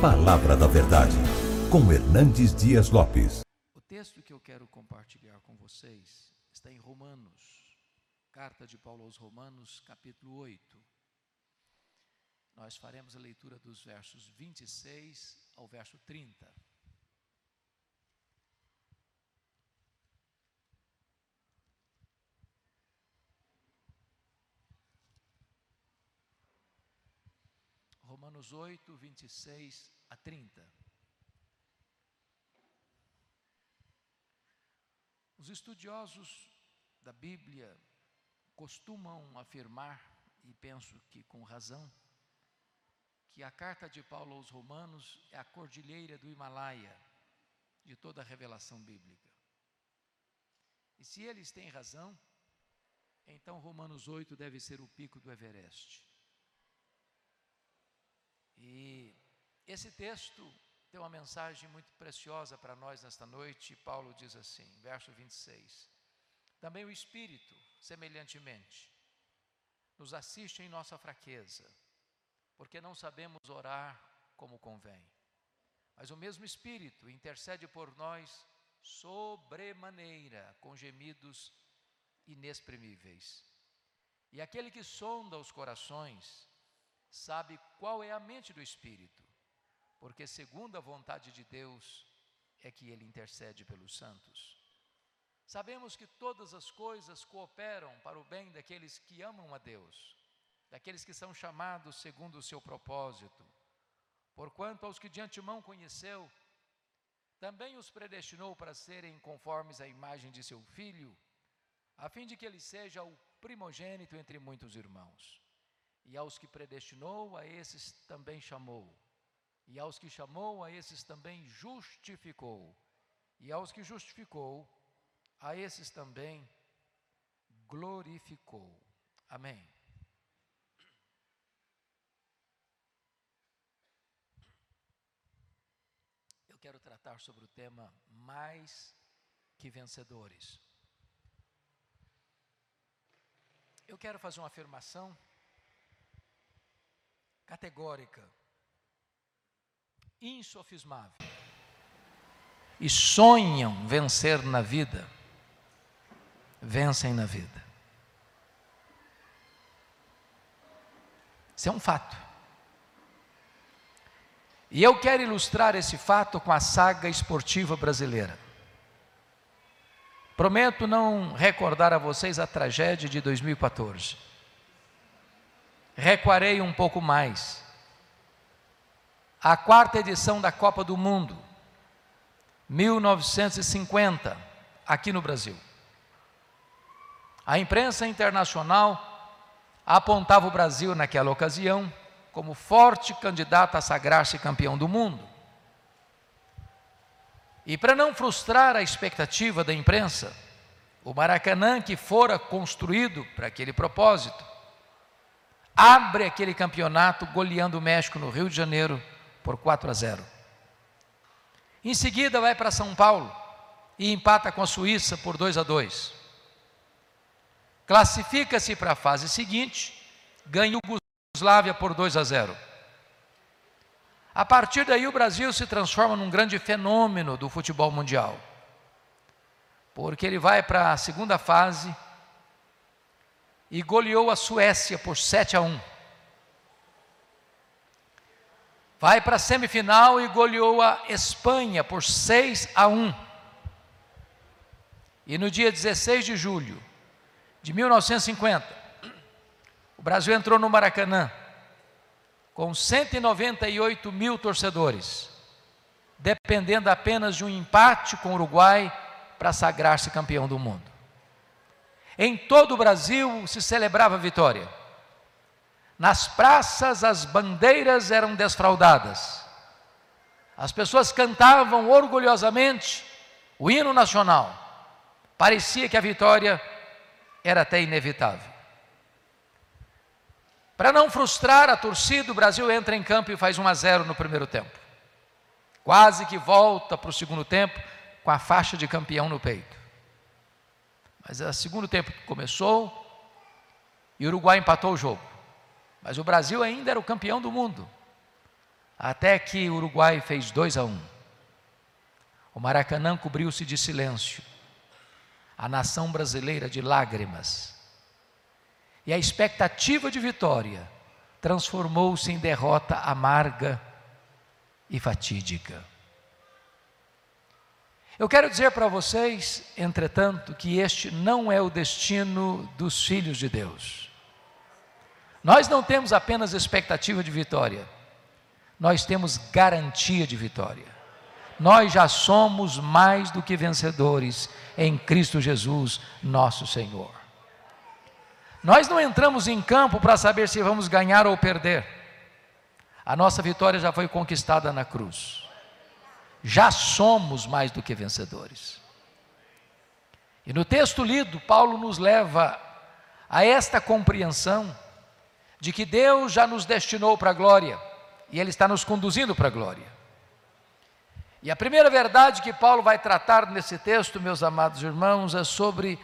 Palavra da Verdade, com Hernandes Dias Lopes. O texto que eu quero compartilhar com vocês está em Romanos, carta de Paulo aos Romanos, capítulo 8. Nós faremos a leitura dos versos 26 ao verso 30. Romanos 8, 26 a 30. Os estudiosos da Bíblia costumam afirmar, e penso que com razão, que a carta de Paulo aos Romanos é a cordilheira do Himalaia de toda a revelação bíblica. E se eles têm razão, então Romanos 8 deve ser o pico do Everest. E esse texto tem uma mensagem muito preciosa para nós nesta noite. Paulo diz assim, verso 26. Também o Espírito, semelhantemente, nos assiste em nossa fraqueza, porque não sabemos orar como convém. Mas o mesmo Espírito intercede por nós sobremaneira, com gemidos inexprimíveis. E aquele que sonda os corações, sabe qual é a mente do Espírito, porque segundo a vontade de Deus é que ele intercede pelos santos. Sabemos que todas as coisas cooperam para o bem daqueles que amam a Deus, daqueles que são chamados segundo o seu propósito. Porquanto aos que de antemão conheceu, também os predestinou para serem conformes à imagem de seu filho, a fim de que ele seja o primogênito entre muitos irmãos. E aos que predestinou, a esses também chamou. E aos que chamou, a esses também justificou. E aos que justificou, a esses também glorificou. Amém. Eu quero tratar sobre o tema mais que vencedores. Eu quero fazer uma afirmação categórica, insofismável, e sonham vencer na vida, vencem na vida. Isso é um fato. E eu quero ilustrar esse fato com a saga esportiva brasileira. Prometo não recordar a vocês a tragédia de 2014 recuarei um pouco mais. A quarta edição da Copa do Mundo, 1950, aqui no Brasil. A imprensa internacional apontava o Brasil naquela ocasião como forte candidato a sagrar-se campeão do mundo. E para não frustrar a expectativa da imprensa, o Maracanã, que fora construído para aquele propósito, abre aquele campeonato goleando o México no Rio de Janeiro por 4 a 0. Em seguida vai para São Paulo e empata com a Suíça por 2 a 2. Classifica-se para a fase seguinte, ganha o Yugoslávia por 2 a 0. A partir daí o Brasil se transforma num grande fenômeno do futebol mundial. Porque ele vai para a segunda fase e goleou a Suécia por 7 a 1. Vai para a semifinal e goleou a Espanha por 6 a 1. E no dia 16 de julho de 1950, o Brasil entrou no Maracanã com 198 mil torcedores, dependendo apenas de um empate com o Uruguai para sagrar-se campeão do mundo. Em todo o Brasil se celebrava a vitória. Nas praças as bandeiras eram desfraldadas. As pessoas cantavam orgulhosamente o hino nacional. Parecia que a vitória era até inevitável. Para não frustrar a torcida, o Brasil entra em campo e faz 1 a 0 no primeiro tempo. Quase que volta para o segundo tempo com a faixa de campeão no peito. Mas o segundo tempo começou e o Uruguai empatou o jogo. Mas o Brasil ainda era o campeão do mundo. Até que o Uruguai fez 2 a 1. Um. O Maracanã cobriu-se de silêncio. A nação brasileira de lágrimas. E a expectativa de vitória transformou-se em derrota amarga e fatídica. Eu quero dizer para vocês, entretanto, que este não é o destino dos filhos de Deus. Nós não temos apenas expectativa de vitória, nós temos garantia de vitória. Nós já somos mais do que vencedores em Cristo Jesus, nosso Senhor. Nós não entramos em campo para saber se vamos ganhar ou perder. A nossa vitória já foi conquistada na cruz já somos mais do que vencedores. E no texto lido, Paulo nos leva a esta compreensão de que Deus já nos destinou para a glória e Ele está nos conduzindo para a glória. E a primeira verdade que Paulo vai tratar nesse texto, meus amados irmãos, é sobre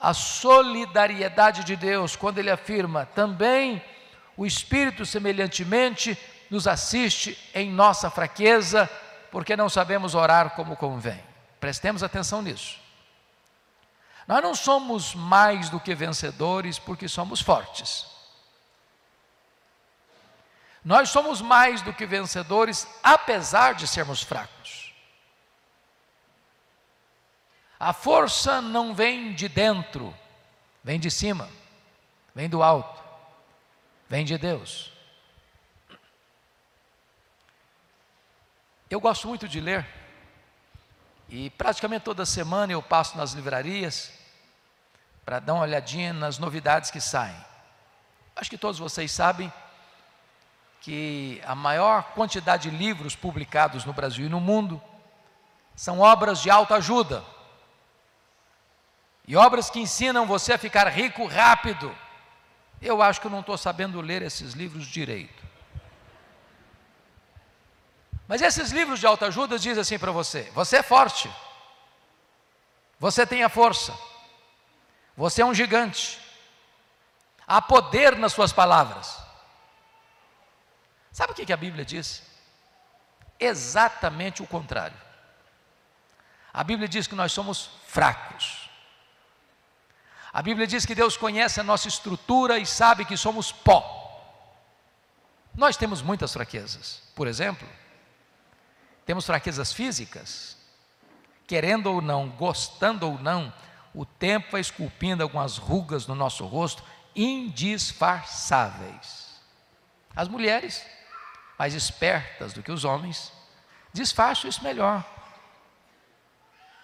a solidariedade de Deus, quando ele afirma: também o Espírito, semelhantemente, nos assiste em nossa fraqueza porque não sabemos orar como convém. Prestemos atenção nisso. Nós não somos mais do que vencedores porque somos fortes. Nós somos mais do que vencedores apesar de sermos fracos. A força não vem de dentro, vem de cima, vem do alto, vem de Deus. Eu gosto muito de ler, e praticamente toda semana eu passo nas livrarias para dar uma olhadinha nas novidades que saem. Acho que todos vocês sabem que a maior quantidade de livros publicados no Brasil e no mundo são obras de autoajuda. E obras que ensinam você a ficar rico rápido. Eu acho que eu não estou sabendo ler esses livros direito. Mas esses livros de autoajuda dizem assim para você: você é forte, você tem a força, você é um gigante, há poder nas suas palavras. Sabe o que a Bíblia diz? Exatamente o contrário. A Bíblia diz que nós somos fracos. A Bíblia diz que Deus conhece a nossa estrutura e sabe que somos pó. Nós temos muitas fraquezas. Por exemplo, temos fraquezas físicas, querendo ou não, gostando ou não, o tempo vai esculpindo algumas rugas no nosso rosto indisfarçáveis. As mulheres, mais espertas do que os homens, disfarçam isso melhor,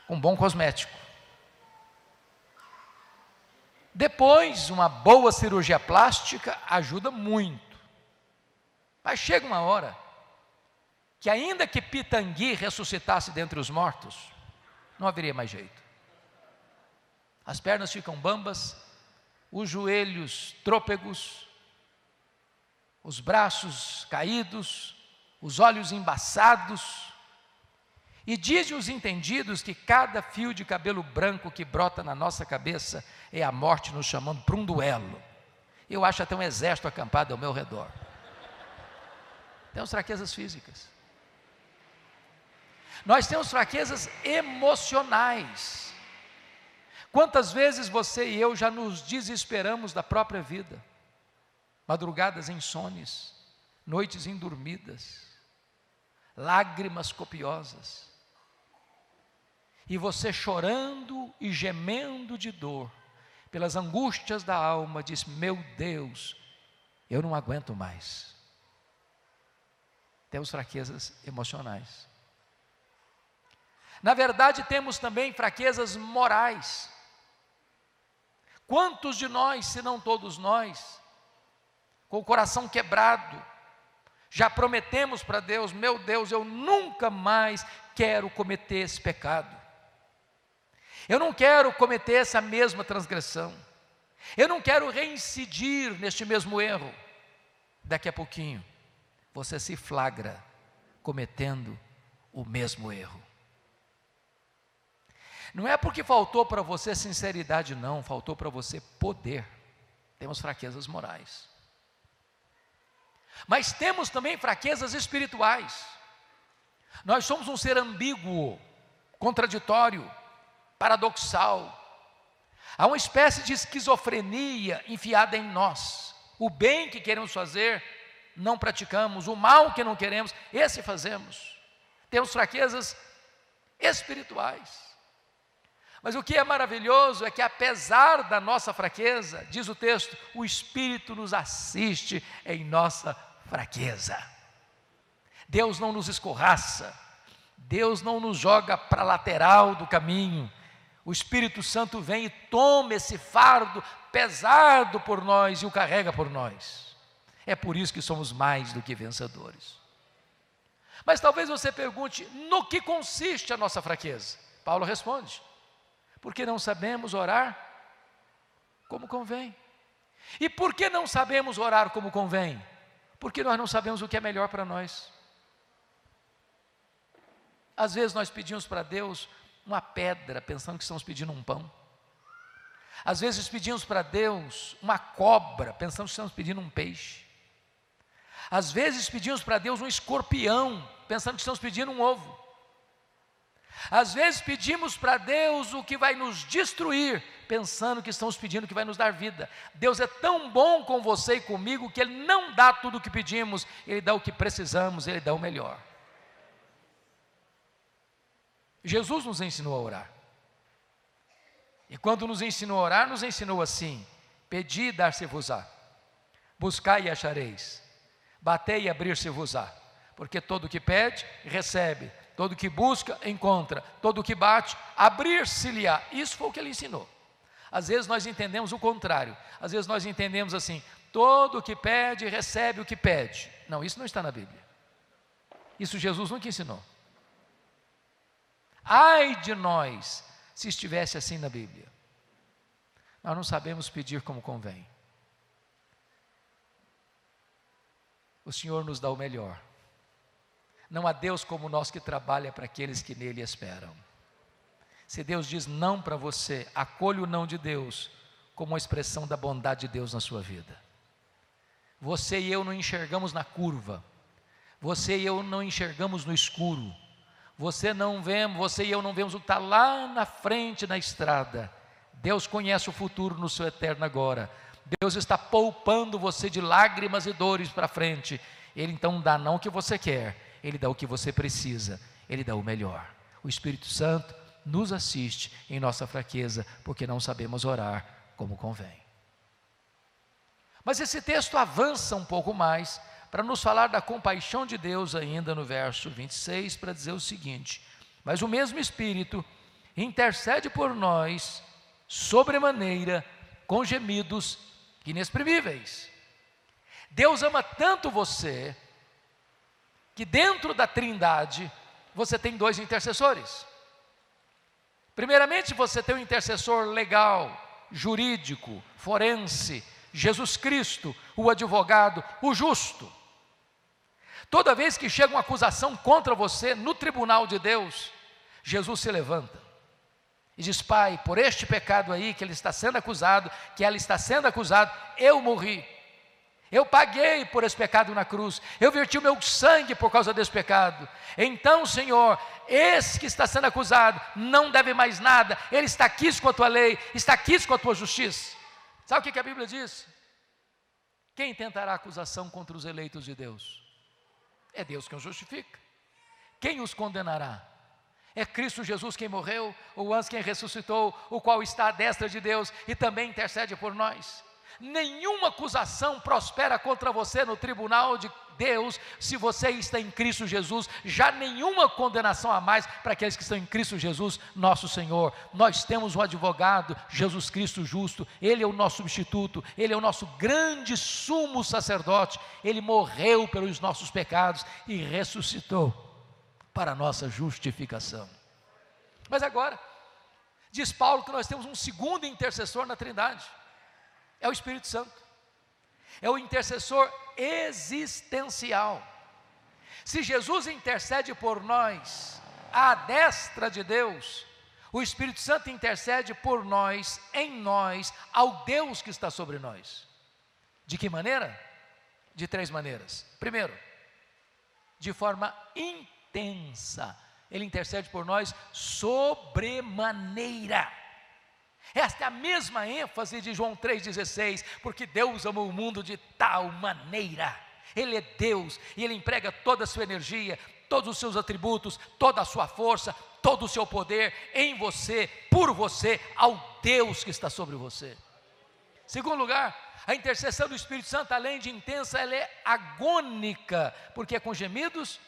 com bom cosmético. Depois, uma boa cirurgia plástica ajuda muito. Mas chega uma hora que ainda que Pitangui ressuscitasse dentre os mortos, não haveria mais jeito. As pernas ficam bambas, os joelhos trôpegos, os braços caídos, os olhos embaçados. E dizem os entendidos que cada fio de cabelo branco que brota na nossa cabeça é a morte nos chamando para um duelo. Eu acho até um exército acampado ao meu redor. Temos fraquezas físicas. Nós temos fraquezas emocionais. Quantas vezes você e eu já nos desesperamos da própria vida? Madrugadas insones, noites indormidas, lágrimas copiosas. E você chorando e gemendo de dor, pelas angústias da alma, diz: Meu Deus, eu não aguento mais. Temos fraquezas emocionais. Na verdade, temos também fraquezas morais. Quantos de nós, se não todos nós, com o coração quebrado, já prometemos para Deus: meu Deus, eu nunca mais quero cometer esse pecado. Eu não quero cometer essa mesma transgressão. Eu não quero reincidir neste mesmo erro. Daqui a pouquinho, você se flagra cometendo o mesmo erro. Não é porque faltou para você sinceridade, não, faltou para você poder. Temos fraquezas morais. Mas temos também fraquezas espirituais. Nós somos um ser ambíguo, contraditório, paradoxal. Há uma espécie de esquizofrenia enfiada em nós. O bem que queremos fazer, não praticamos, o mal que não queremos, esse fazemos. Temos fraquezas espirituais. Mas o que é maravilhoso é que, apesar da nossa fraqueza, diz o texto, o Espírito nos assiste em nossa fraqueza. Deus não nos escorraça, Deus não nos joga para a lateral do caminho. O Espírito Santo vem e toma esse fardo pesado por nós e o carrega por nós. É por isso que somos mais do que vencedores. Mas talvez você pergunte: no que consiste a nossa fraqueza? Paulo responde: porque não sabemos orar como convém. E por que não sabemos orar como convém? Porque nós não sabemos o que é melhor para nós. Às vezes nós pedimos para Deus uma pedra, pensando que estamos pedindo um pão. Às vezes pedimos para Deus uma cobra, pensando que estamos pedindo um peixe. Às vezes pedimos para Deus um escorpião, pensando que estamos pedindo um ovo. Às vezes pedimos para Deus o que vai nos destruir, pensando que estamos pedindo o que vai nos dar vida. Deus é tão bom com você e comigo que Ele não dá tudo o que pedimos, Ele dá o que precisamos, Ele dá o melhor. Jesus nos ensinou a orar. E quando nos ensinou a orar, nos ensinou assim: pedi e dar-se-vos-á, buscai e achareis, batei e abrir-se-vos-á, porque todo o que pede, recebe, todo que busca, encontra, todo que bate, abrir-se-lhe-á. Isso foi o que ele ensinou. Às vezes nós entendemos o contrário. Às vezes nós entendemos assim: todo que pede, recebe o que pede. Não, isso não está na Bíblia. Isso Jesus nunca ensinou. Ai de nós, se estivesse assim na Bíblia. Nós não sabemos pedir como convém. O Senhor nos dá o melhor. Não há Deus como nós que trabalha para aqueles que nele esperam. Se Deus diz não para você, acolha o não de Deus como uma expressão da bondade de Deus na sua vida. Você e eu não enxergamos na curva. Você e eu não enxergamos no escuro. Você não vemos, você e eu não vemos o que está lá na frente na estrada. Deus conhece o futuro no seu eterno agora. Deus está poupando você de lágrimas e dores para frente. Ele então dá não o que você quer, ele dá o que você precisa, Ele dá o melhor. O Espírito Santo nos assiste em nossa fraqueza, porque não sabemos orar como convém. Mas esse texto avança um pouco mais para nos falar da compaixão de Deus, ainda no verso 26, para dizer o seguinte: Mas o mesmo Espírito intercede por nós, sobremaneira, com gemidos inexprimíveis. Deus ama tanto você que dentro da Trindade você tem dois intercessores. Primeiramente, você tem um intercessor legal, jurídico, forense, Jesus Cristo, o advogado, o justo. Toda vez que chega uma acusação contra você no tribunal de Deus, Jesus se levanta e diz: Pai, por este pecado aí que ele está sendo acusado, que ela está sendo acusado, eu morri. Eu paguei por esse pecado na cruz. Eu verti o meu sangue por causa desse pecado. Então, Senhor, esse que está sendo acusado não deve mais nada. Ele está aqui com a tua lei, está aqui com a tua justiça. Sabe o que a Bíblia diz? Quem tentará acusação contra os eleitos de Deus? É Deus quem os justifica. Quem os condenará? É Cristo Jesus quem morreu, o anjo quem ressuscitou, o qual está à destra de Deus e também intercede por nós nenhuma acusação prospera contra você no tribunal de Deus, se você está em Cristo Jesus, já nenhuma condenação a mais para aqueles que estão em Cristo Jesus, nosso Senhor. Nós temos um advogado, Jesus Cristo justo, ele é o nosso substituto, ele é o nosso grande sumo sacerdote, ele morreu pelos nossos pecados e ressuscitou para a nossa justificação. Mas agora, diz Paulo que nós temos um segundo intercessor na Trindade é o Espírito Santo. É o intercessor existencial. Se Jesus intercede por nós à destra de Deus, o Espírito Santo intercede por nós, em nós, ao Deus que está sobre nós. De que maneira? de três maneiras. Primeiro, de forma intensa, Ele intercede por nós sobremaneira. Esta é a mesma ênfase de João 3,16, porque Deus amou o mundo de tal maneira. Ele é Deus e Ele emprega toda a sua energia, todos os seus atributos, toda a sua força, todo o seu poder em você, por você, ao Deus que está sobre você. Segundo lugar, a intercessão do Espírito Santo, além de intensa, ela é agônica, porque é com gemidos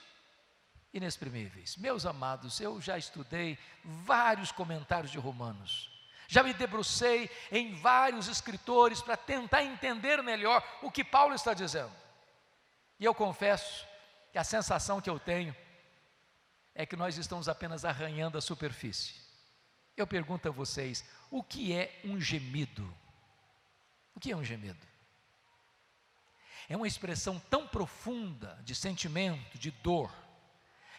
inexprimíveis. Meus amados, eu já estudei vários comentários de Romanos, já me debrucei em vários escritores para tentar entender melhor o que Paulo está dizendo. E eu confesso que a sensação que eu tenho é que nós estamos apenas arranhando a superfície. Eu pergunto a vocês: o que é um gemido? O que é um gemido? É uma expressão tão profunda de sentimento, de dor,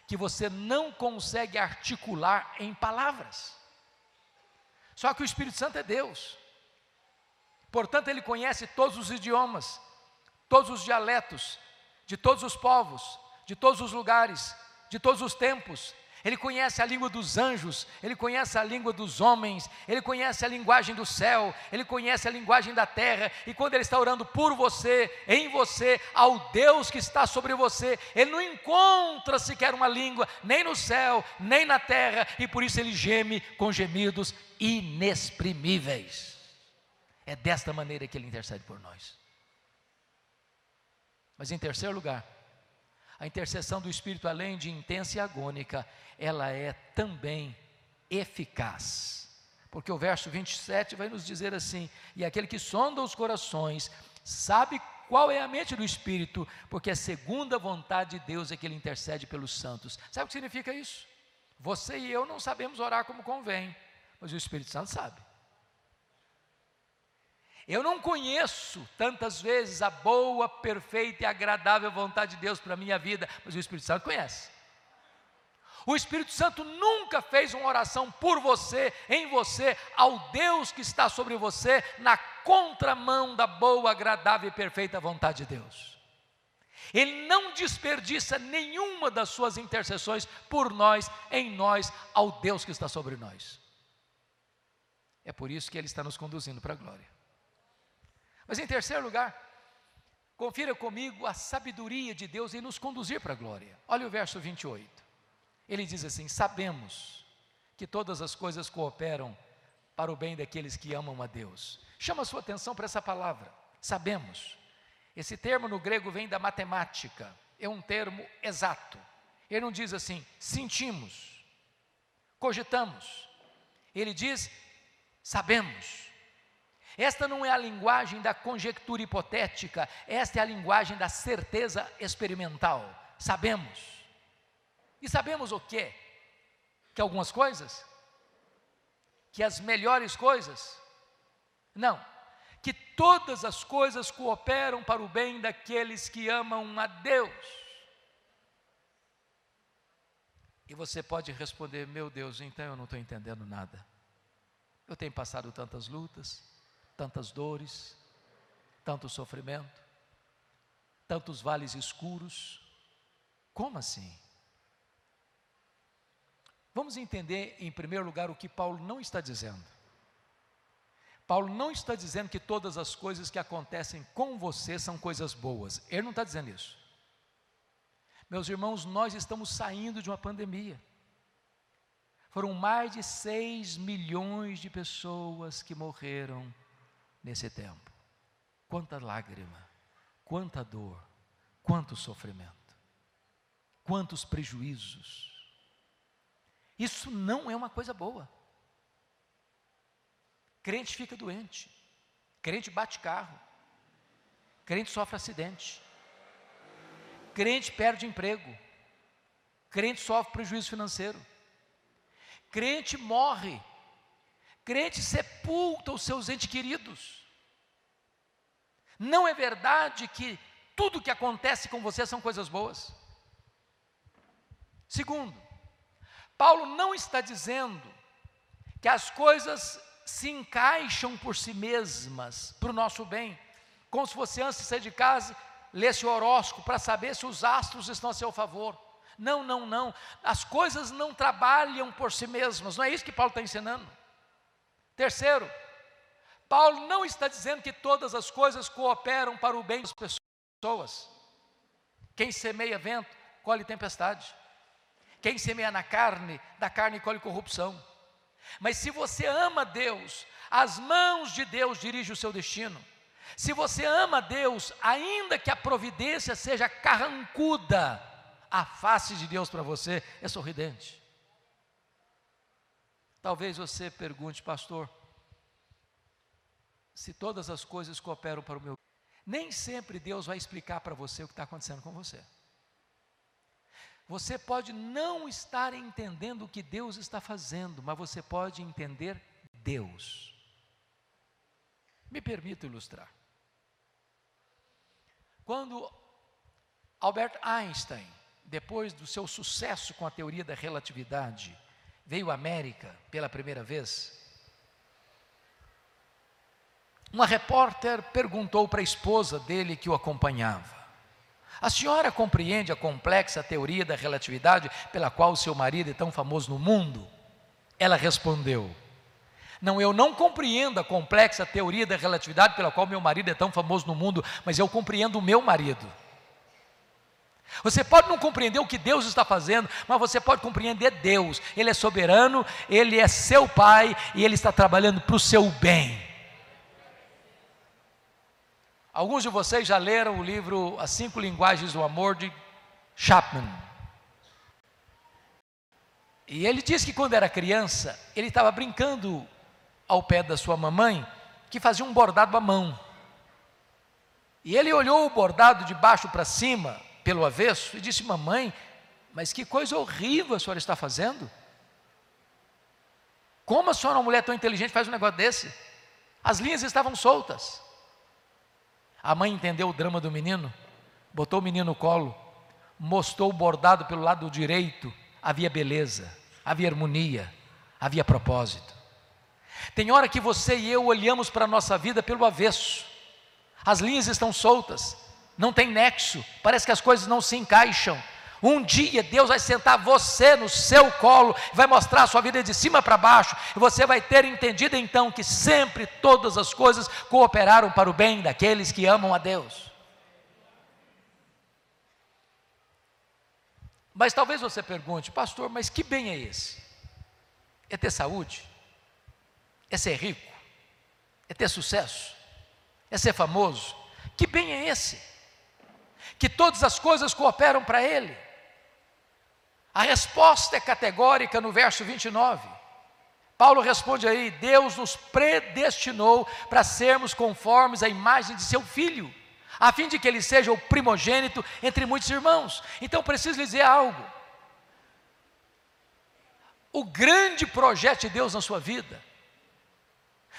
que você não consegue articular em palavras. Só que o Espírito Santo é Deus, portanto, ele conhece todos os idiomas, todos os dialetos, de todos os povos, de todos os lugares, de todos os tempos. Ele conhece a língua dos anjos, ele conhece a língua dos homens, ele conhece a linguagem do céu, ele conhece a linguagem da terra, e quando ele está orando por você, em você, ao Deus que está sobre você, ele não encontra sequer uma língua, nem no céu, nem na terra, e por isso ele geme com gemidos inexprimíveis. É desta maneira que ele intercede por nós. Mas em terceiro lugar, a intercessão do Espírito, além de intensa e agônica, ela é também eficaz. Porque o verso 27 vai nos dizer assim: E aquele que sonda os corações sabe qual é a mente do Espírito, porque a segunda vontade de Deus é que ele intercede pelos santos. Sabe o que significa isso? Você e eu não sabemos orar como convém, mas o Espírito Santo sabe. Eu não conheço tantas vezes a boa, perfeita e agradável vontade de Deus para a minha vida, mas o Espírito Santo conhece. O Espírito Santo nunca fez uma oração por você, em você, ao Deus que está sobre você, na contramão da boa, agradável e perfeita vontade de Deus. Ele não desperdiça nenhuma das suas intercessões por nós, em nós, ao Deus que está sobre nós. É por isso que Ele está nos conduzindo para a glória. Mas em terceiro lugar, confira comigo a sabedoria de Deus em nos conduzir para a glória. Olha o verso 28. Ele diz assim: Sabemos que todas as coisas cooperam para o bem daqueles que amam a Deus. Chama a sua atenção para essa palavra. Sabemos. Esse termo no grego vem da matemática, é um termo exato. Ele não diz assim, sentimos, cogitamos. Ele diz, sabemos. Esta não é a linguagem da conjectura hipotética, esta é a linguagem da certeza experimental. Sabemos. E sabemos o quê? Que algumas coisas, que as melhores coisas, não, que todas as coisas cooperam para o bem daqueles que amam a Deus. E você pode responder: Meu Deus, então eu não estou entendendo nada. Eu tenho passado tantas lutas, tantas dores, tanto sofrimento, tantos vales escuros. Como assim? Vamos entender, em primeiro lugar, o que Paulo não está dizendo. Paulo não está dizendo que todas as coisas que acontecem com você são coisas boas. Ele não está dizendo isso. Meus irmãos, nós estamos saindo de uma pandemia. Foram mais de 6 milhões de pessoas que morreram nesse tempo. Quanta lágrima, quanta dor, quanto sofrimento, quantos prejuízos. Isso não é uma coisa boa. Crente fica doente, crente bate carro, crente sofre acidente, crente perde emprego, crente sofre prejuízo financeiro, crente morre Crente sepulta os seus entes queridos. Não é verdade que tudo que acontece com você são coisas boas. Segundo, Paulo não está dizendo que as coisas se encaixam por si mesmas para o nosso bem, como se você antes de sair de casa ler seu horóscopo para saber se os astros estão a seu favor. Não, não, não. As coisas não trabalham por si mesmas. Não é isso que Paulo está ensinando. Terceiro, Paulo não está dizendo que todas as coisas cooperam para o bem das pessoas. Quem semeia vento, colhe tempestade. Quem semeia na carne, da carne colhe corrupção. Mas se você ama Deus, as mãos de Deus dirigem o seu destino. Se você ama Deus, ainda que a providência seja carrancuda, a face de Deus para você é sorridente. Talvez você pergunte, pastor, se todas as coisas cooperam para o meu. Nem sempre Deus vai explicar para você o que está acontecendo com você. Você pode não estar entendendo o que Deus está fazendo, mas você pode entender Deus. Me permito ilustrar. Quando Albert Einstein, depois do seu sucesso com a teoria da relatividade, veio à América pela primeira vez, uma repórter perguntou para a esposa dele que o acompanhava: A senhora compreende a complexa teoria da relatividade pela qual o seu marido é tão famoso no mundo? Ela respondeu: Não, eu não compreendo a complexa teoria da relatividade pela qual meu marido é tão famoso no mundo, mas eu compreendo o meu marido. Você pode não compreender o que Deus está fazendo, mas você pode compreender Deus. Ele é soberano, ele é seu pai e ele está trabalhando para o seu bem. Alguns de vocês já leram o livro As Cinco Linguagens do Amor de Chapman. E ele diz que quando era criança, ele estava brincando ao pé da sua mamãe, que fazia um bordado à mão. E ele olhou o bordado de baixo para cima, pelo avesso, e disse: Mamãe, mas que coisa horrível a senhora está fazendo. Como a senhora, uma mulher tão inteligente, faz um negócio desse? As linhas estavam soltas. A mãe entendeu o drama do menino, botou o menino no colo, mostrou o bordado pelo lado direito, havia beleza, havia harmonia, havia propósito. Tem hora que você e eu olhamos para a nossa vida pelo avesso, as linhas estão soltas, não tem nexo, parece que as coisas não se encaixam. Um dia Deus vai sentar você no seu colo, vai mostrar a sua vida de cima para baixo, e você vai ter entendido então que sempre todas as coisas cooperaram para o bem daqueles que amam a Deus. Mas talvez você pergunte, pastor, mas que bem é esse? É ter saúde? É ser rico? É ter sucesso? É ser famoso? Que bem é esse? Que todas as coisas cooperam para ele. A resposta é categórica no verso 29. Paulo responde aí: Deus nos predestinou para sermos conformes à imagem de seu filho, a fim de que ele seja o primogênito entre muitos irmãos. Então preciso lhe dizer algo. O grande projeto de Deus na sua vida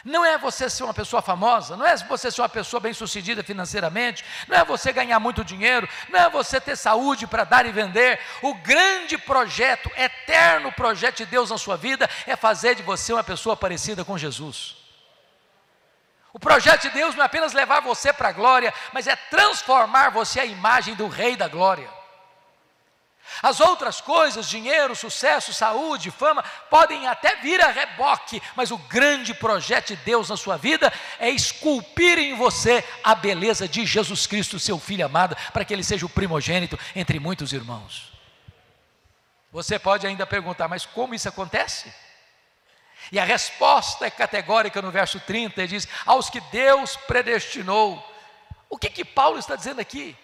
não é você ser uma pessoa famosa, não é você ser uma pessoa bem-sucedida financeiramente, não é você ganhar muito dinheiro, não é você ter saúde para dar e vender. O grande projeto, eterno projeto de Deus na sua vida é fazer de você uma pessoa parecida com Jesus. O projeto de Deus não é apenas levar você para a glória, mas é transformar você à imagem do Rei da Glória. As outras coisas, dinheiro, sucesso, saúde, fama, podem até vir a reboque, mas o grande projeto de Deus na sua vida é esculpir em você a beleza de Jesus Cristo, seu Filho amado, para que ele seja o primogênito entre muitos irmãos. Você pode ainda perguntar, mas como isso acontece? E a resposta é categórica no verso 30, ele diz: aos que Deus predestinou. O que que Paulo está dizendo aqui?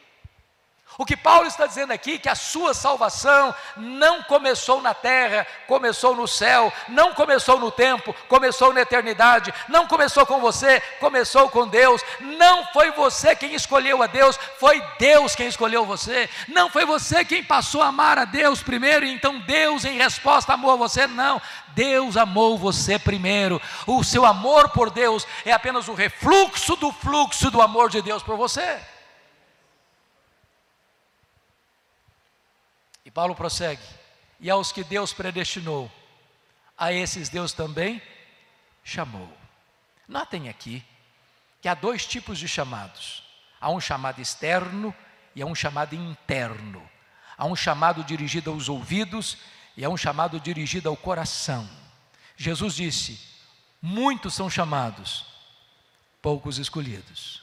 O que Paulo está dizendo aqui é que a sua salvação não começou na terra, começou no céu, não começou no tempo, começou na eternidade, não começou com você, começou com Deus. Não foi você quem escolheu a Deus, foi Deus quem escolheu você. Não foi você quem passou a amar a Deus primeiro e então Deus em resposta amou você, não. Deus amou você primeiro. O seu amor por Deus é apenas o refluxo do fluxo do amor de Deus por você. E Paulo prossegue: E aos que Deus predestinou, a esses Deus também chamou. Notem aqui que há dois tipos de chamados: Há um chamado externo e há um chamado interno. Há um chamado dirigido aos ouvidos e há um chamado dirigido ao coração. Jesus disse: Muitos são chamados, poucos escolhidos.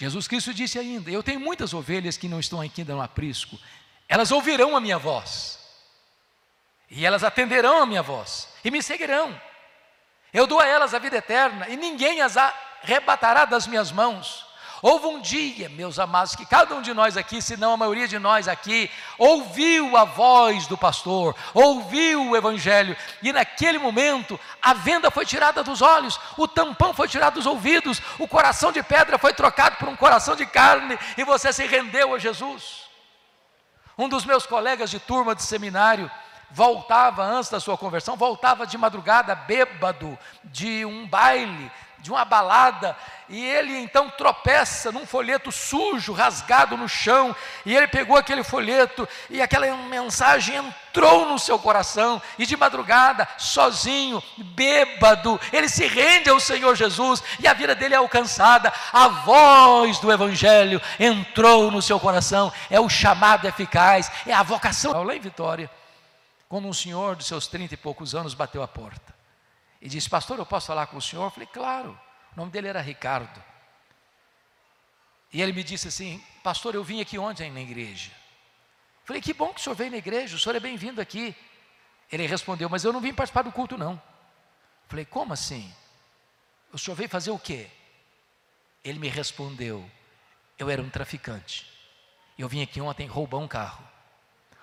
Jesus Cristo disse ainda: Eu tenho muitas ovelhas que não estão aqui no aprisco, elas ouvirão a minha voz, e elas atenderão a minha voz, e me seguirão. Eu dou a elas a vida eterna, e ninguém as arrebatará das minhas mãos. Houve um dia, meus amados, que cada um de nós aqui, se não a maioria de nós aqui, ouviu a voz do pastor, ouviu o evangelho, e naquele momento a venda foi tirada dos olhos, o tampão foi tirado dos ouvidos, o coração de pedra foi trocado por um coração de carne, e você se rendeu a Jesus. Um dos meus colegas de turma de seminário, voltava antes da sua conversão, voltava de madrugada bêbado de um baile, de uma balada, e ele então tropeça num folheto sujo, rasgado no chão, e ele pegou aquele folheto, e aquela mensagem entrou no seu coração, e de madrugada, sozinho, bêbado, ele se rende ao Senhor Jesus, e a vida dele é alcançada, a voz do Evangelho entrou no seu coração, é o chamado eficaz, é a vocação. Lá em Vitória, quando um senhor de seus trinta e poucos anos bateu a porta, e disse: Pastor, eu posso falar com o senhor? Eu falei: Claro. O nome dele era Ricardo. E ele me disse assim: Pastor, eu vim aqui ontem na igreja. Eu falei: Que bom que o senhor veio na igreja, o senhor é bem-vindo aqui. Ele respondeu: Mas eu não vim participar do culto, não. Eu falei: Como assim? O senhor veio fazer o quê? Ele me respondeu: Eu era um traficante. Eu vim aqui ontem roubar um carro.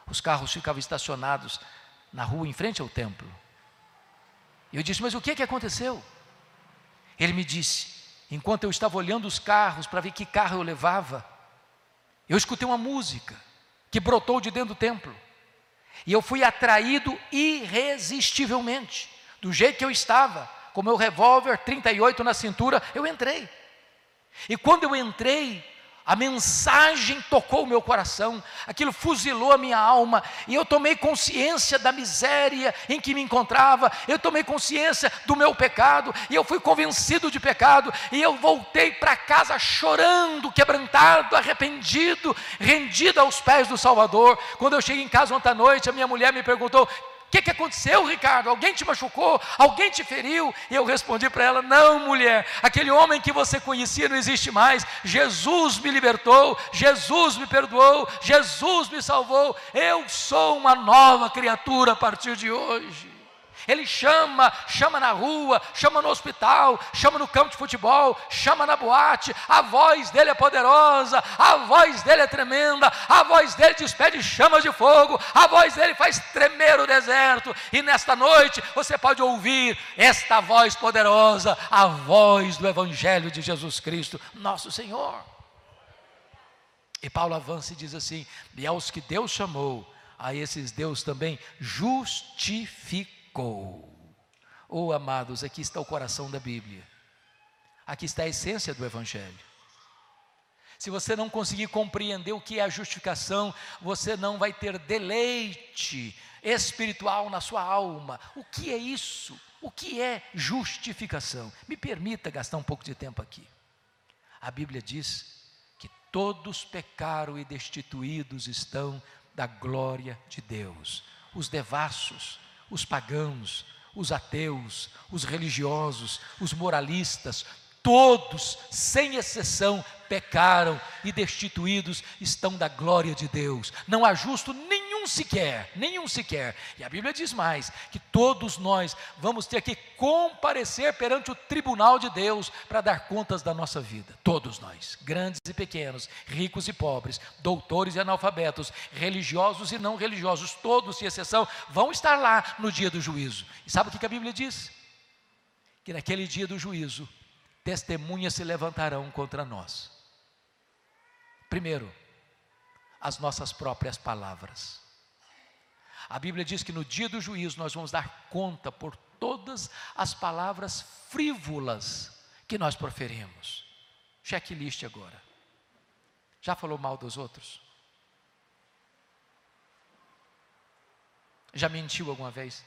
Os carros ficavam estacionados na rua em frente ao templo. Eu disse: Mas o que, que aconteceu? Ele me disse: Enquanto eu estava olhando os carros para ver que carro eu levava, eu escutei uma música que brotou de dentro do templo. E eu fui atraído irresistivelmente, do jeito que eu estava, com meu revólver 38 na cintura, eu entrei. E quando eu entrei, a mensagem tocou o meu coração, aquilo fuzilou a minha alma, e eu tomei consciência da miséria em que me encontrava, eu tomei consciência do meu pecado, e eu fui convencido de pecado, e eu voltei para casa chorando, quebrantado, arrependido, rendido aos pés do Salvador. Quando eu cheguei em casa ontem à noite, a minha mulher me perguntou: o que, que aconteceu, Ricardo? Alguém te machucou? Alguém te feriu? E eu respondi para ela: Não, mulher, aquele homem que você conhecia não existe mais. Jesus me libertou, Jesus me perdoou, Jesus me salvou. Eu sou uma nova criatura a partir de hoje. Ele chama, chama na rua, chama no hospital, chama no campo de futebol, chama na boate. A voz dele é poderosa, a voz dele é tremenda, a voz dele despede chamas de fogo, a voz dele faz tremer o deserto. E nesta noite você pode ouvir esta voz poderosa, a voz do Evangelho de Jesus Cristo, nosso Senhor. E Paulo avança e diz assim: E aos que Deus chamou, a esses Deus também justificou ficou. Oh, amados, aqui está o coração da Bíblia. Aqui está a essência do Evangelho. Se você não conseguir compreender o que é a justificação, você não vai ter deleite espiritual na sua alma. O que é isso? O que é justificação? Me permita gastar um pouco de tempo aqui. A Bíblia diz que todos pecaram e destituídos estão da glória de Deus. Os devassos, os pagãos, os ateus, os religiosos, os moralistas, todos, sem exceção, pecaram e destituídos estão da glória de Deus. Não há justo nenhum sequer, nenhum sequer. E a Bíblia diz mais: que todos nós vamos ter que comparecer perante o tribunal de Deus para dar contas da nossa vida. Todos nós, grandes e pequenos, ricos e pobres, doutores e analfabetos, religiosos e não religiosos, todos, sem exceção, vão estar lá no dia do juízo. E sabe o que a Bíblia diz? Que naquele dia do juízo, testemunhas se levantarão contra nós. Primeiro, as nossas próprias palavras. A Bíblia diz que no dia do juízo nós vamos dar conta por todas as palavras frívolas que nós proferimos. Checklist agora. Já falou mal dos outros? Já mentiu alguma vez?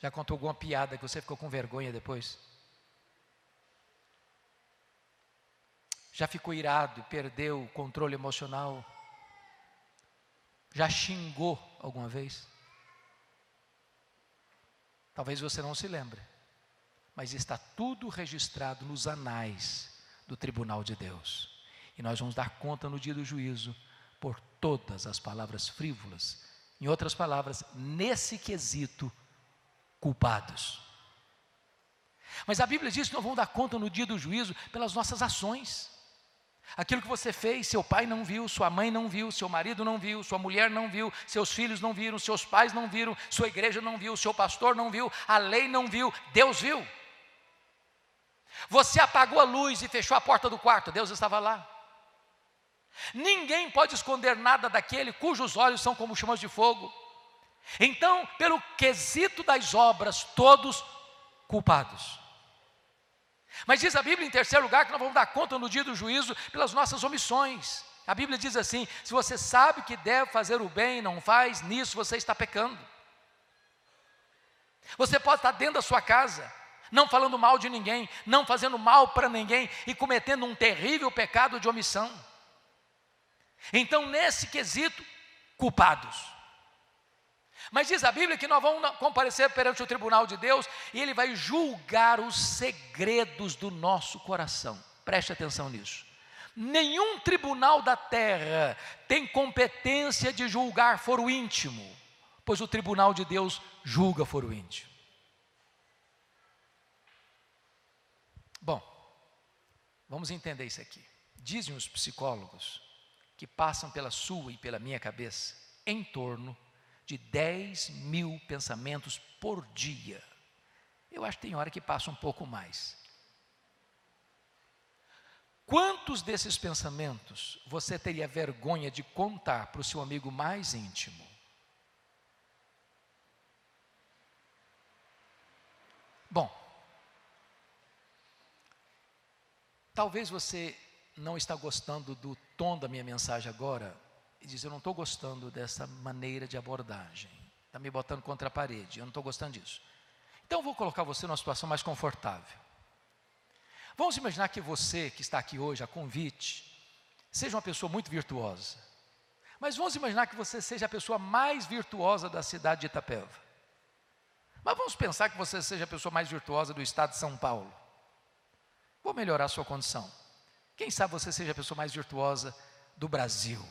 Já contou alguma piada que você ficou com vergonha depois? Já ficou irado, perdeu o controle emocional? Já xingou alguma vez? Talvez você não se lembre, mas está tudo registrado nos anais do tribunal de Deus. E nós vamos dar conta no dia do juízo por todas as palavras frívolas. Em outras palavras, nesse quesito, culpados. Mas a Bíblia diz que nós vamos dar conta no dia do juízo pelas nossas ações. Aquilo que você fez, seu pai não viu, sua mãe não viu, seu marido não viu, sua mulher não viu, seus filhos não viram, seus pais não viram, sua igreja não viu, seu pastor não viu, a lei não viu, Deus viu. Você apagou a luz e fechou a porta do quarto, Deus estava lá. Ninguém pode esconder nada daquele cujos olhos são como chamas de fogo. Então, pelo quesito das obras, todos culpados. Mas diz a Bíblia, em terceiro lugar, que nós vamos dar conta no dia do juízo pelas nossas omissões. A Bíblia diz assim: se você sabe que deve fazer o bem e não faz, nisso você está pecando. Você pode estar dentro da sua casa, não falando mal de ninguém, não fazendo mal para ninguém e cometendo um terrível pecado de omissão. Então, nesse quesito, culpados. Mas diz a Bíblia que nós vamos comparecer perante o tribunal de Deus e Ele vai julgar os segredos do nosso coração. Preste atenção nisso. Nenhum tribunal da terra tem competência de julgar foro íntimo, pois o tribunal de Deus julga foro íntimo. Bom, vamos entender isso aqui. Dizem os psicólogos que passam pela sua e pela minha cabeça em torno de 10 mil pensamentos por dia. Eu acho que tem hora que passa um pouco mais. Quantos desses pensamentos você teria vergonha de contar para o seu amigo mais íntimo? Bom, talvez você não está gostando do tom da minha mensagem agora, e diz: Eu não estou gostando dessa maneira de abordagem, está me botando contra a parede, eu não estou gostando disso. Então eu vou colocar você numa situação mais confortável. Vamos imaginar que você que está aqui hoje, a convite, seja uma pessoa muito virtuosa. Mas vamos imaginar que você seja a pessoa mais virtuosa da cidade de Itapeva. Mas vamos pensar que você seja a pessoa mais virtuosa do estado de São Paulo. Vou melhorar a sua condição. Quem sabe você seja a pessoa mais virtuosa do Brasil.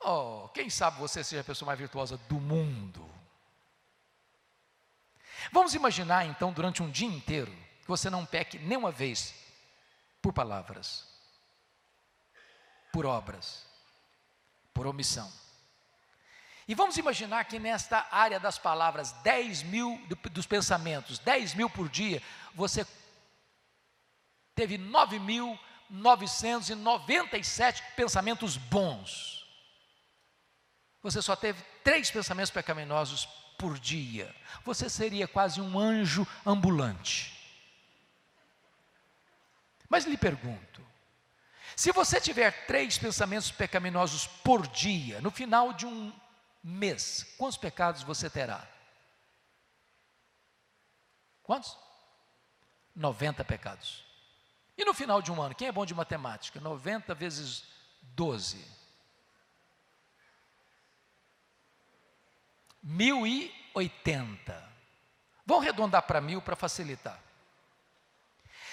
Oh, quem sabe você seja a pessoa mais virtuosa do mundo. Vamos imaginar então, durante um dia inteiro, que você não peque nem uma vez por palavras, por obras, por omissão. E vamos imaginar que nesta área das palavras, 10 mil dos pensamentos, 10 mil por dia, você teve 9.997 pensamentos bons. Você só teve três pensamentos pecaminosos por dia. Você seria quase um anjo ambulante. Mas lhe pergunto: se você tiver três pensamentos pecaminosos por dia, no final de um mês, quantos pecados você terá? Quantos? 90 pecados. E no final de um ano, quem é bom de matemática? 90 vezes 12. 1080. Vamos arredondar para mil para facilitar.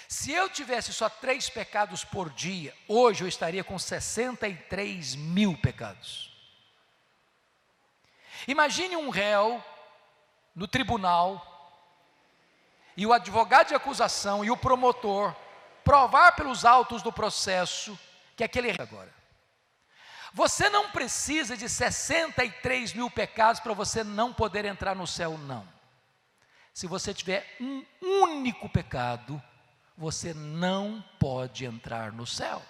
Se eu tivesse só três pecados por dia, hoje eu estaria com 63 mil pecados. Imagine um réu no tribunal e o advogado de acusação e o promotor provar pelos autos do processo que aquele agora você não precisa de 63 mil pecados para você não poder entrar no céu, não. Se você tiver um único pecado, você não pode entrar no céu.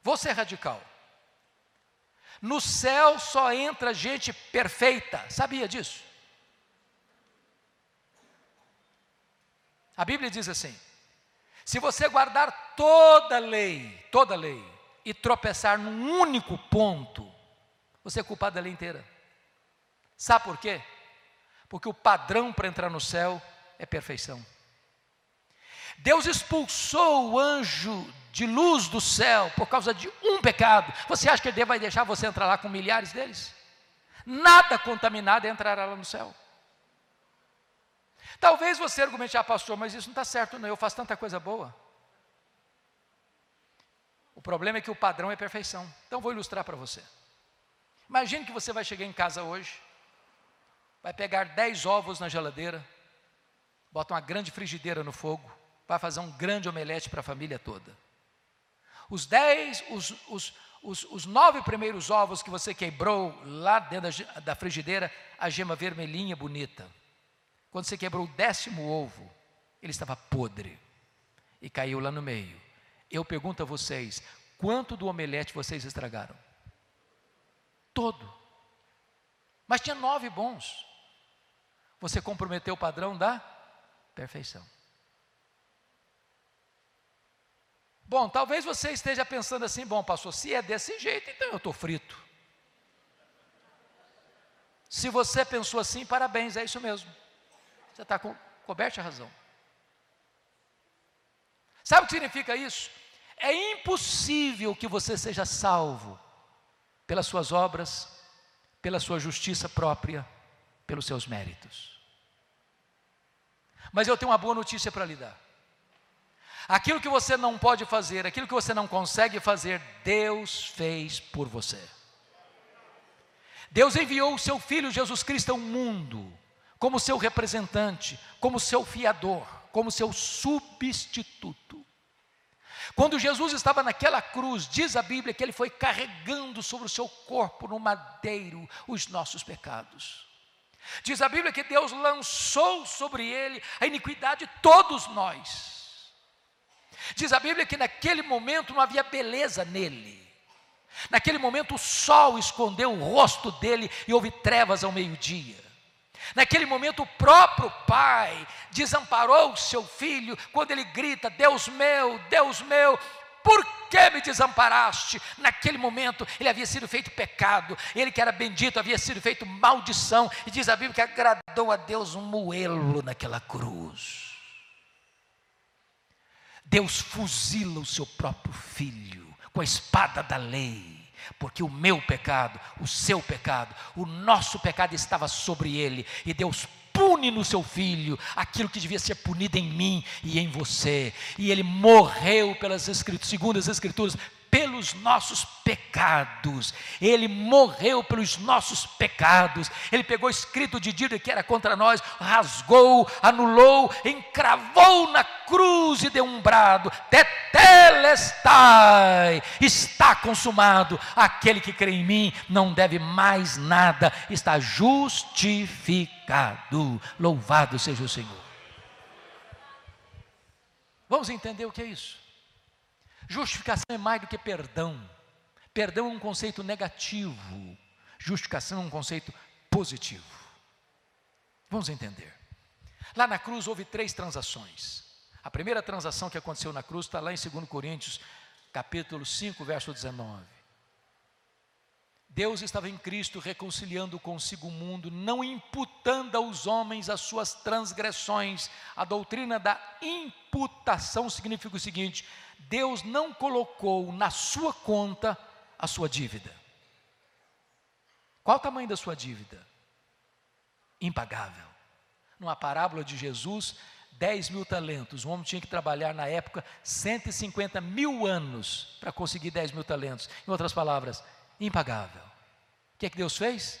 Vou ser radical. No céu só entra gente perfeita, sabia disso? A Bíblia diz assim: se você guardar toda lei, toda lei, e tropeçar num único ponto, você é culpado da lei inteira. Sabe por quê? Porque o padrão para entrar no céu é perfeição. Deus expulsou o anjo de luz do céu por causa de um pecado. Você acha que Deus vai deixar você entrar lá com milhares deles? Nada contaminado entrará lá no céu. Talvez você argumente, ah, pastor, mas isso não está certo, não. Eu faço tanta coisa boa. O problema é que o padrão é perfeição. Então vou ilustrar para você. Imagine que você vai chegar em casa hoje, vai pegar 10 ovos na geladeira, bota uma grande frigideira no fogo, vai fazer um grande omelete para a família toda. Os 10, os, os, os, os, nove primeiros ovos que você quebrou lá dentro da, da frigideira, a gema vermelhinha bonita. Quando você quebrou o décimo ovo, ele estava podre e caiu lá no meio. Eu pergunto a vocês: quanto do omelete vocês estragaram? Todo. Mas tinha nove bons. Você comprometeu o padrão da perfeição. Bom, talvez você esteja pensando assim: bom, pastor, se é desse jeito, então eu estou frito. Se você pensou assim, parabéns, é isso mesmo. Você está co coberto a razão. Sabe o que significa isso? É impossível que você seja salvo pelas suas obras, pela sua justiça própria, pelos seus méritos. Mas eu tenho uma boa notícia para lhe dar. Aquilo que você não pode fazer, aquilo que você não consegue fazer, Deus fez por você. Deus enviou o seu Filho Jesus Cristo ao mundo como seu representante, como seu fiador, como seu substituto. Quando Jesus estava naquela cruz, diz a Bíblia que ele foi carregando sobre o seu corpo no madeiro os nossos pecados. Diz a Bíblia que Deus lançou sobre ele a iniquidade de todos nós. Diz a Bíblia que naquele momento não havia beleza nele. Naquele momento o sol escondeu o rosto dele e houve trevas ao meio-dia. Naquele momento, o próprio pai desamparou o seu filho, quando ele grita: Deus meu, Deus meu, por que me desamparaste? Naquele momento, ele havia sido feito pecado, ele que era bendito havia sido feito maldição, e diz a Bíblia que agradou a Deus um moelo naquela cruz. Deus fuzila o seu próprio filho com a espada da lei porque o meu pecado, o seu pecado, o nosso pecado estava sobre ele, e Deus pune no seu filho aquilo que devia ser punido em mim e em você. E ele morreu pelas escrituras, segundo as escrituras, pelos nossos pecados. Ele morreu pelos nossos pecados. Ele pegou escrito de dívida que era contra nós, rasgou, anulou, encravou na cruz e deu um brado: Tetelestai, está consumado. Aquele que crê em mim não deve mais nada, está justificado. Louvado seja o Senhor. Vamos entender o que é isso? Justificação é mais do que perdão. Perdão é um conceito negativo, justificação é um conceito positivo. Vamos entender. Lá na cruz houve três transações. A primeira transação que aconteceu na cruz está lá em 2 Coríntios, capítulo 5, verso 19. Deus estava em Cristo reconciliando consigo o mundo, não imputando aos homens as suas transgressões. A doutrina da imputação significa o seguinte: Deus não colocou na sua conta a sua dívida. Qual o tamanho da sua dívida? Impagável. Numa parábola de Jesus, 10 mil talentos. Um homem tinha que trabalhar na época 150 mil anos para conseguir 10 mil talentos. Em outras palavras, impagável. O que é que Deus fez?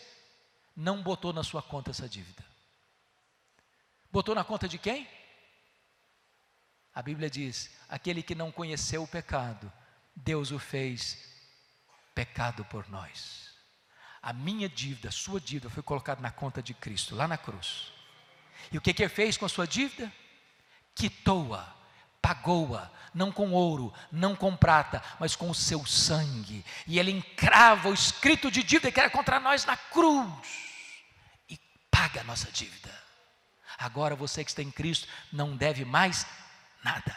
Não botou na sua conta essa dívida. Botou na conta de quem? A Bíblia diz: aquele que não conheceu o pecado, Deus o fez pecado por nós. A minha dívida, a sua dívida foi colocada na conta de Cristo, lá na cruz. E o que que ele fez com a sua dívida? Quitou-a, pagou-a, não com ouro, não com prata, mas com o seu sangue. E ele encrava o escrito de dívida que era contra nós na cruz e paga a nossa dívida. Agora você que está em Cristo não deve mais nada.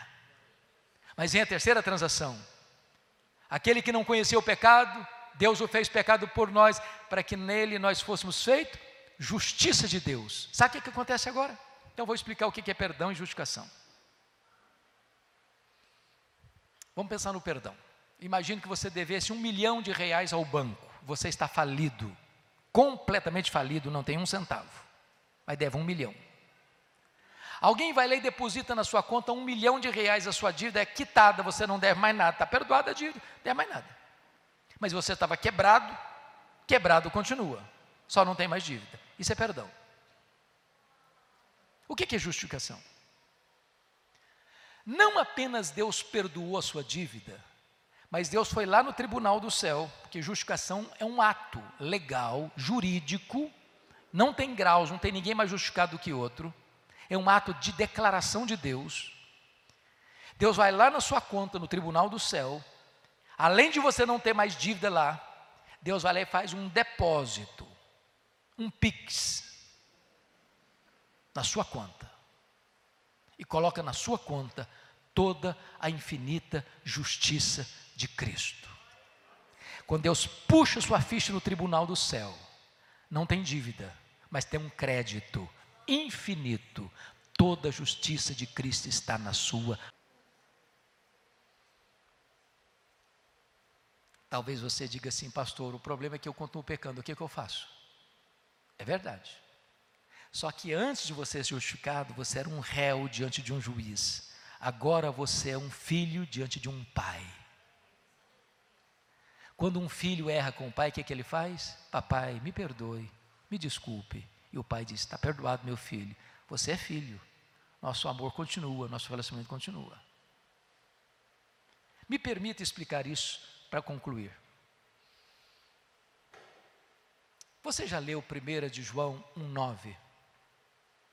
Mas vem a terceira transação. Aquele que não conhecia o pecado, Deus o fez pecado por nós, para que nele nós fôssemos feitos justiça de Deus. Sabe o que, acontece agora? Então vou explicar o que é perdão e justificação. Vamos pensar no perdão. Imagine que você devesse um milhão de reais ao banco. Você está falido, completamente falido, não tem um centavo, mas deve um milhão. Alguém vai lá e deposita na sua conta um milhão de reais, a sua dívida é quitada, você não deve mais nada, está perdoada a dívida, não deve mais nada. Mas você estava quebrado, quebrado continua, só não tem mais dívida. Isso é perdão. O que é justificação? Não apenas Deus perdoou a sua dívida, mas Deus foi lá no tribunal do céu, porque justificação é um ato legal, jurídico, não tem graus, não tem ninguém mais justificado do que outro é um ato de declaração de Deus. Deus vai lá na sua conta, no tribunal do céu, além de você não ter mais dívida lá, Deus vai lá e faz um depósito, um PIX, na sua conta, e coloca na sua conta toda a infinita justiça de Cristo. Quando Deus puxa sua ficha no tribunal do céu, não tem dívida, mas tem um crédito infinito. Toda a justiça de Cristo está na sua. Talvez você diga assim, pastor, o problema é que eu continuo pecando, o que, é que eu faço? É verdade. Só que antes de você ser justificado, você era um réu diante de um juiz. Agora você é um filho diante de um pai. Quando um filho erra com o pai, o que, é que ele faz? Papai, me perdoe, me desculpe. E o pai disse: Está perdoado, meu filho. Você é filho. Nosso amor continua, nosso relacionamento continua. Me permita explicar isso para concluir. Você já leu 1 de João 1,9?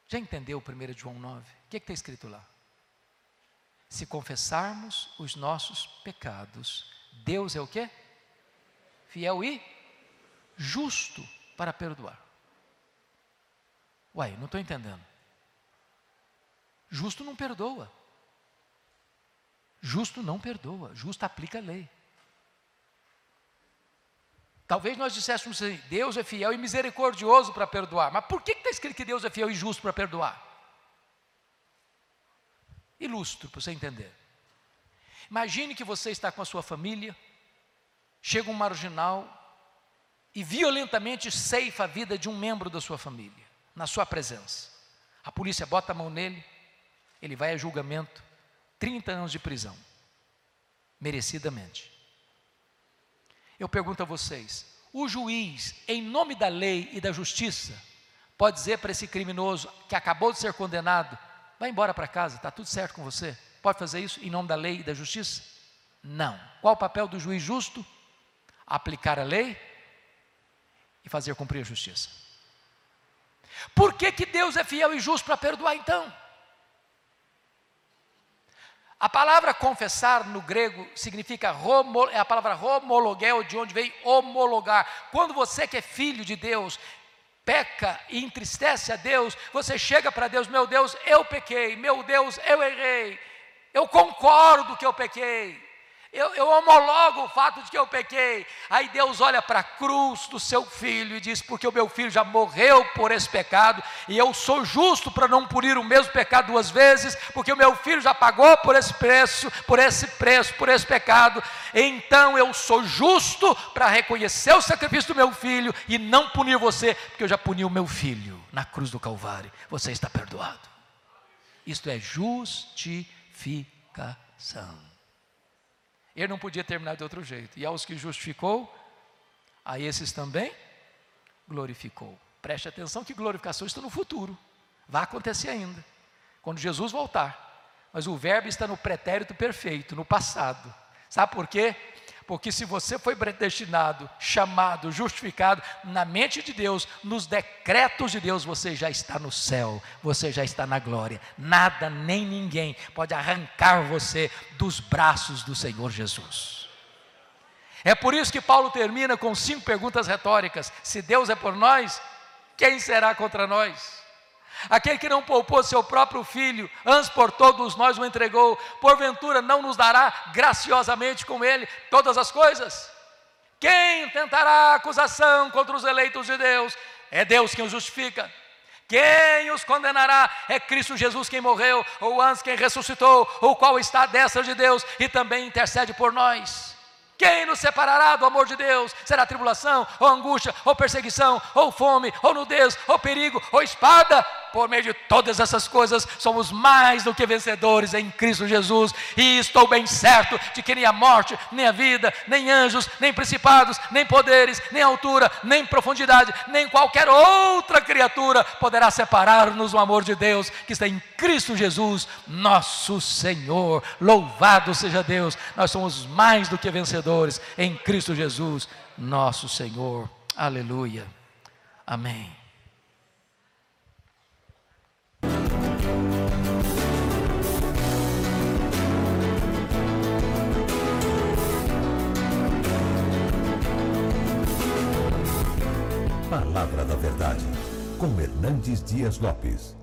Já entendeu 1 de João 9? O que é está escrito lá? Se confessarmos os nossos pecados, Deus é o quê? Fiel e justo para perdoar. Uai, não estou entendendo. Justo não perdoa. Justo não perdoa, justo aplica a lei. Talvez nós disséssemos assim: Deus é fiel e misericordioso para perdoar. Mas por que está escrito que Deus é fiel e justo para perdoar? Ilustro para você entender. Imagine que você está com a sua família, chega um marginal e violentamente ceifa a vida de um membro da sua família na sua presença. A polícia bota a mão nele, ele vai a julgamento, 30 anos de prisão, merecidamente. Eu pergunto a vocês: o juiz, em nome da lei e da justiça, pode dizer para esse criminoso que acabou de ser condenado: vai embora para casa, está tudo certo com você? Pode fazer isso em nome da lei e da justiça? Não. Qual o papel do juiz justo? Aplicar a lei e fazer cumprir a justiça. Por que, que Deus é fiel e justo para perdoar então? A palavra confessar no grego significa é a palavra homologuel, de onde vem homologar. Quando você que é filho de Deus, peca e entristece a Deus, você chega para Deus, meu Deus, eu pequei, meu Deus, eu errei, eu concordo que eu pequei, eu, eu homologo o fato de que eu pequei. Aí Deus olha para a cruz do seu filho e diz: Porque o meu filho já morreu por esse pecado, e eu sou justo para não punir o mesmo pecado duas vezes, porque o meu filho já pagou por esse preço, por esse preço, por esse pecado. Então eu sou justo para reconhecer o sacrifício do meu filho e não punir você, porque eu já puni o meu filho na cruz do Calvário. Você está perdoado. Isto é justificação. Ele não podia terminar de outro jeito. E aos que justificou, a esses também glorificou. Preste atenção que glorificação está no futuro. Vai acontecer ainda. Quando Jesus voltar. Mas o verbo está no pretérito perfeito, no passado. Sabe por quê? Porque se você foi predestinado, chamado, justificado, na mente de Deus, nos decretos de Deus, você já está no céu, você já está na glória. Nada nem ninguém pode arrancar você dos braços do Senhor Jesus. É por isso que Paulo termina com cinco perguntas retóricas: se Deus é por nós, quem será contra nós? Aquele que não poupou seu próprio filho, antes por todos nós o entregou, porventura não nos dará graciosamente com ele todas as coisas? Quem tentará acusação contra os eleitos de Deus? É Deus quem os justifica. Quem os condenará? É Cristo Jesus quem morreu, ou antes quem ressuscitou, o qual está à destra de Deus e também intercede por nós. Quem nos separará do amor de Deus? Será tribulação, ou angústia, ou perseguição, ou fome, ou nudez, ou perigo, ou espada? Por meio de todas essas coisas, somos mais do que vencedores em Cristo Jesus, e estou bem certo de que nem a morte, nem a vida, nem anjos, nem principados, nem poderes, nem altura, nem profundidade, nem qualquer outra criatura poderá separar-nos do amor de Deus que está em Cristo Jesus, nosso Senhor. Louvado seja Deus, nós somos mais do que vencedores em Cristo Jesus, nosso Senhor. Aleluia. Amém. Palavra da Verdade, com Hernandes Dias Lopes.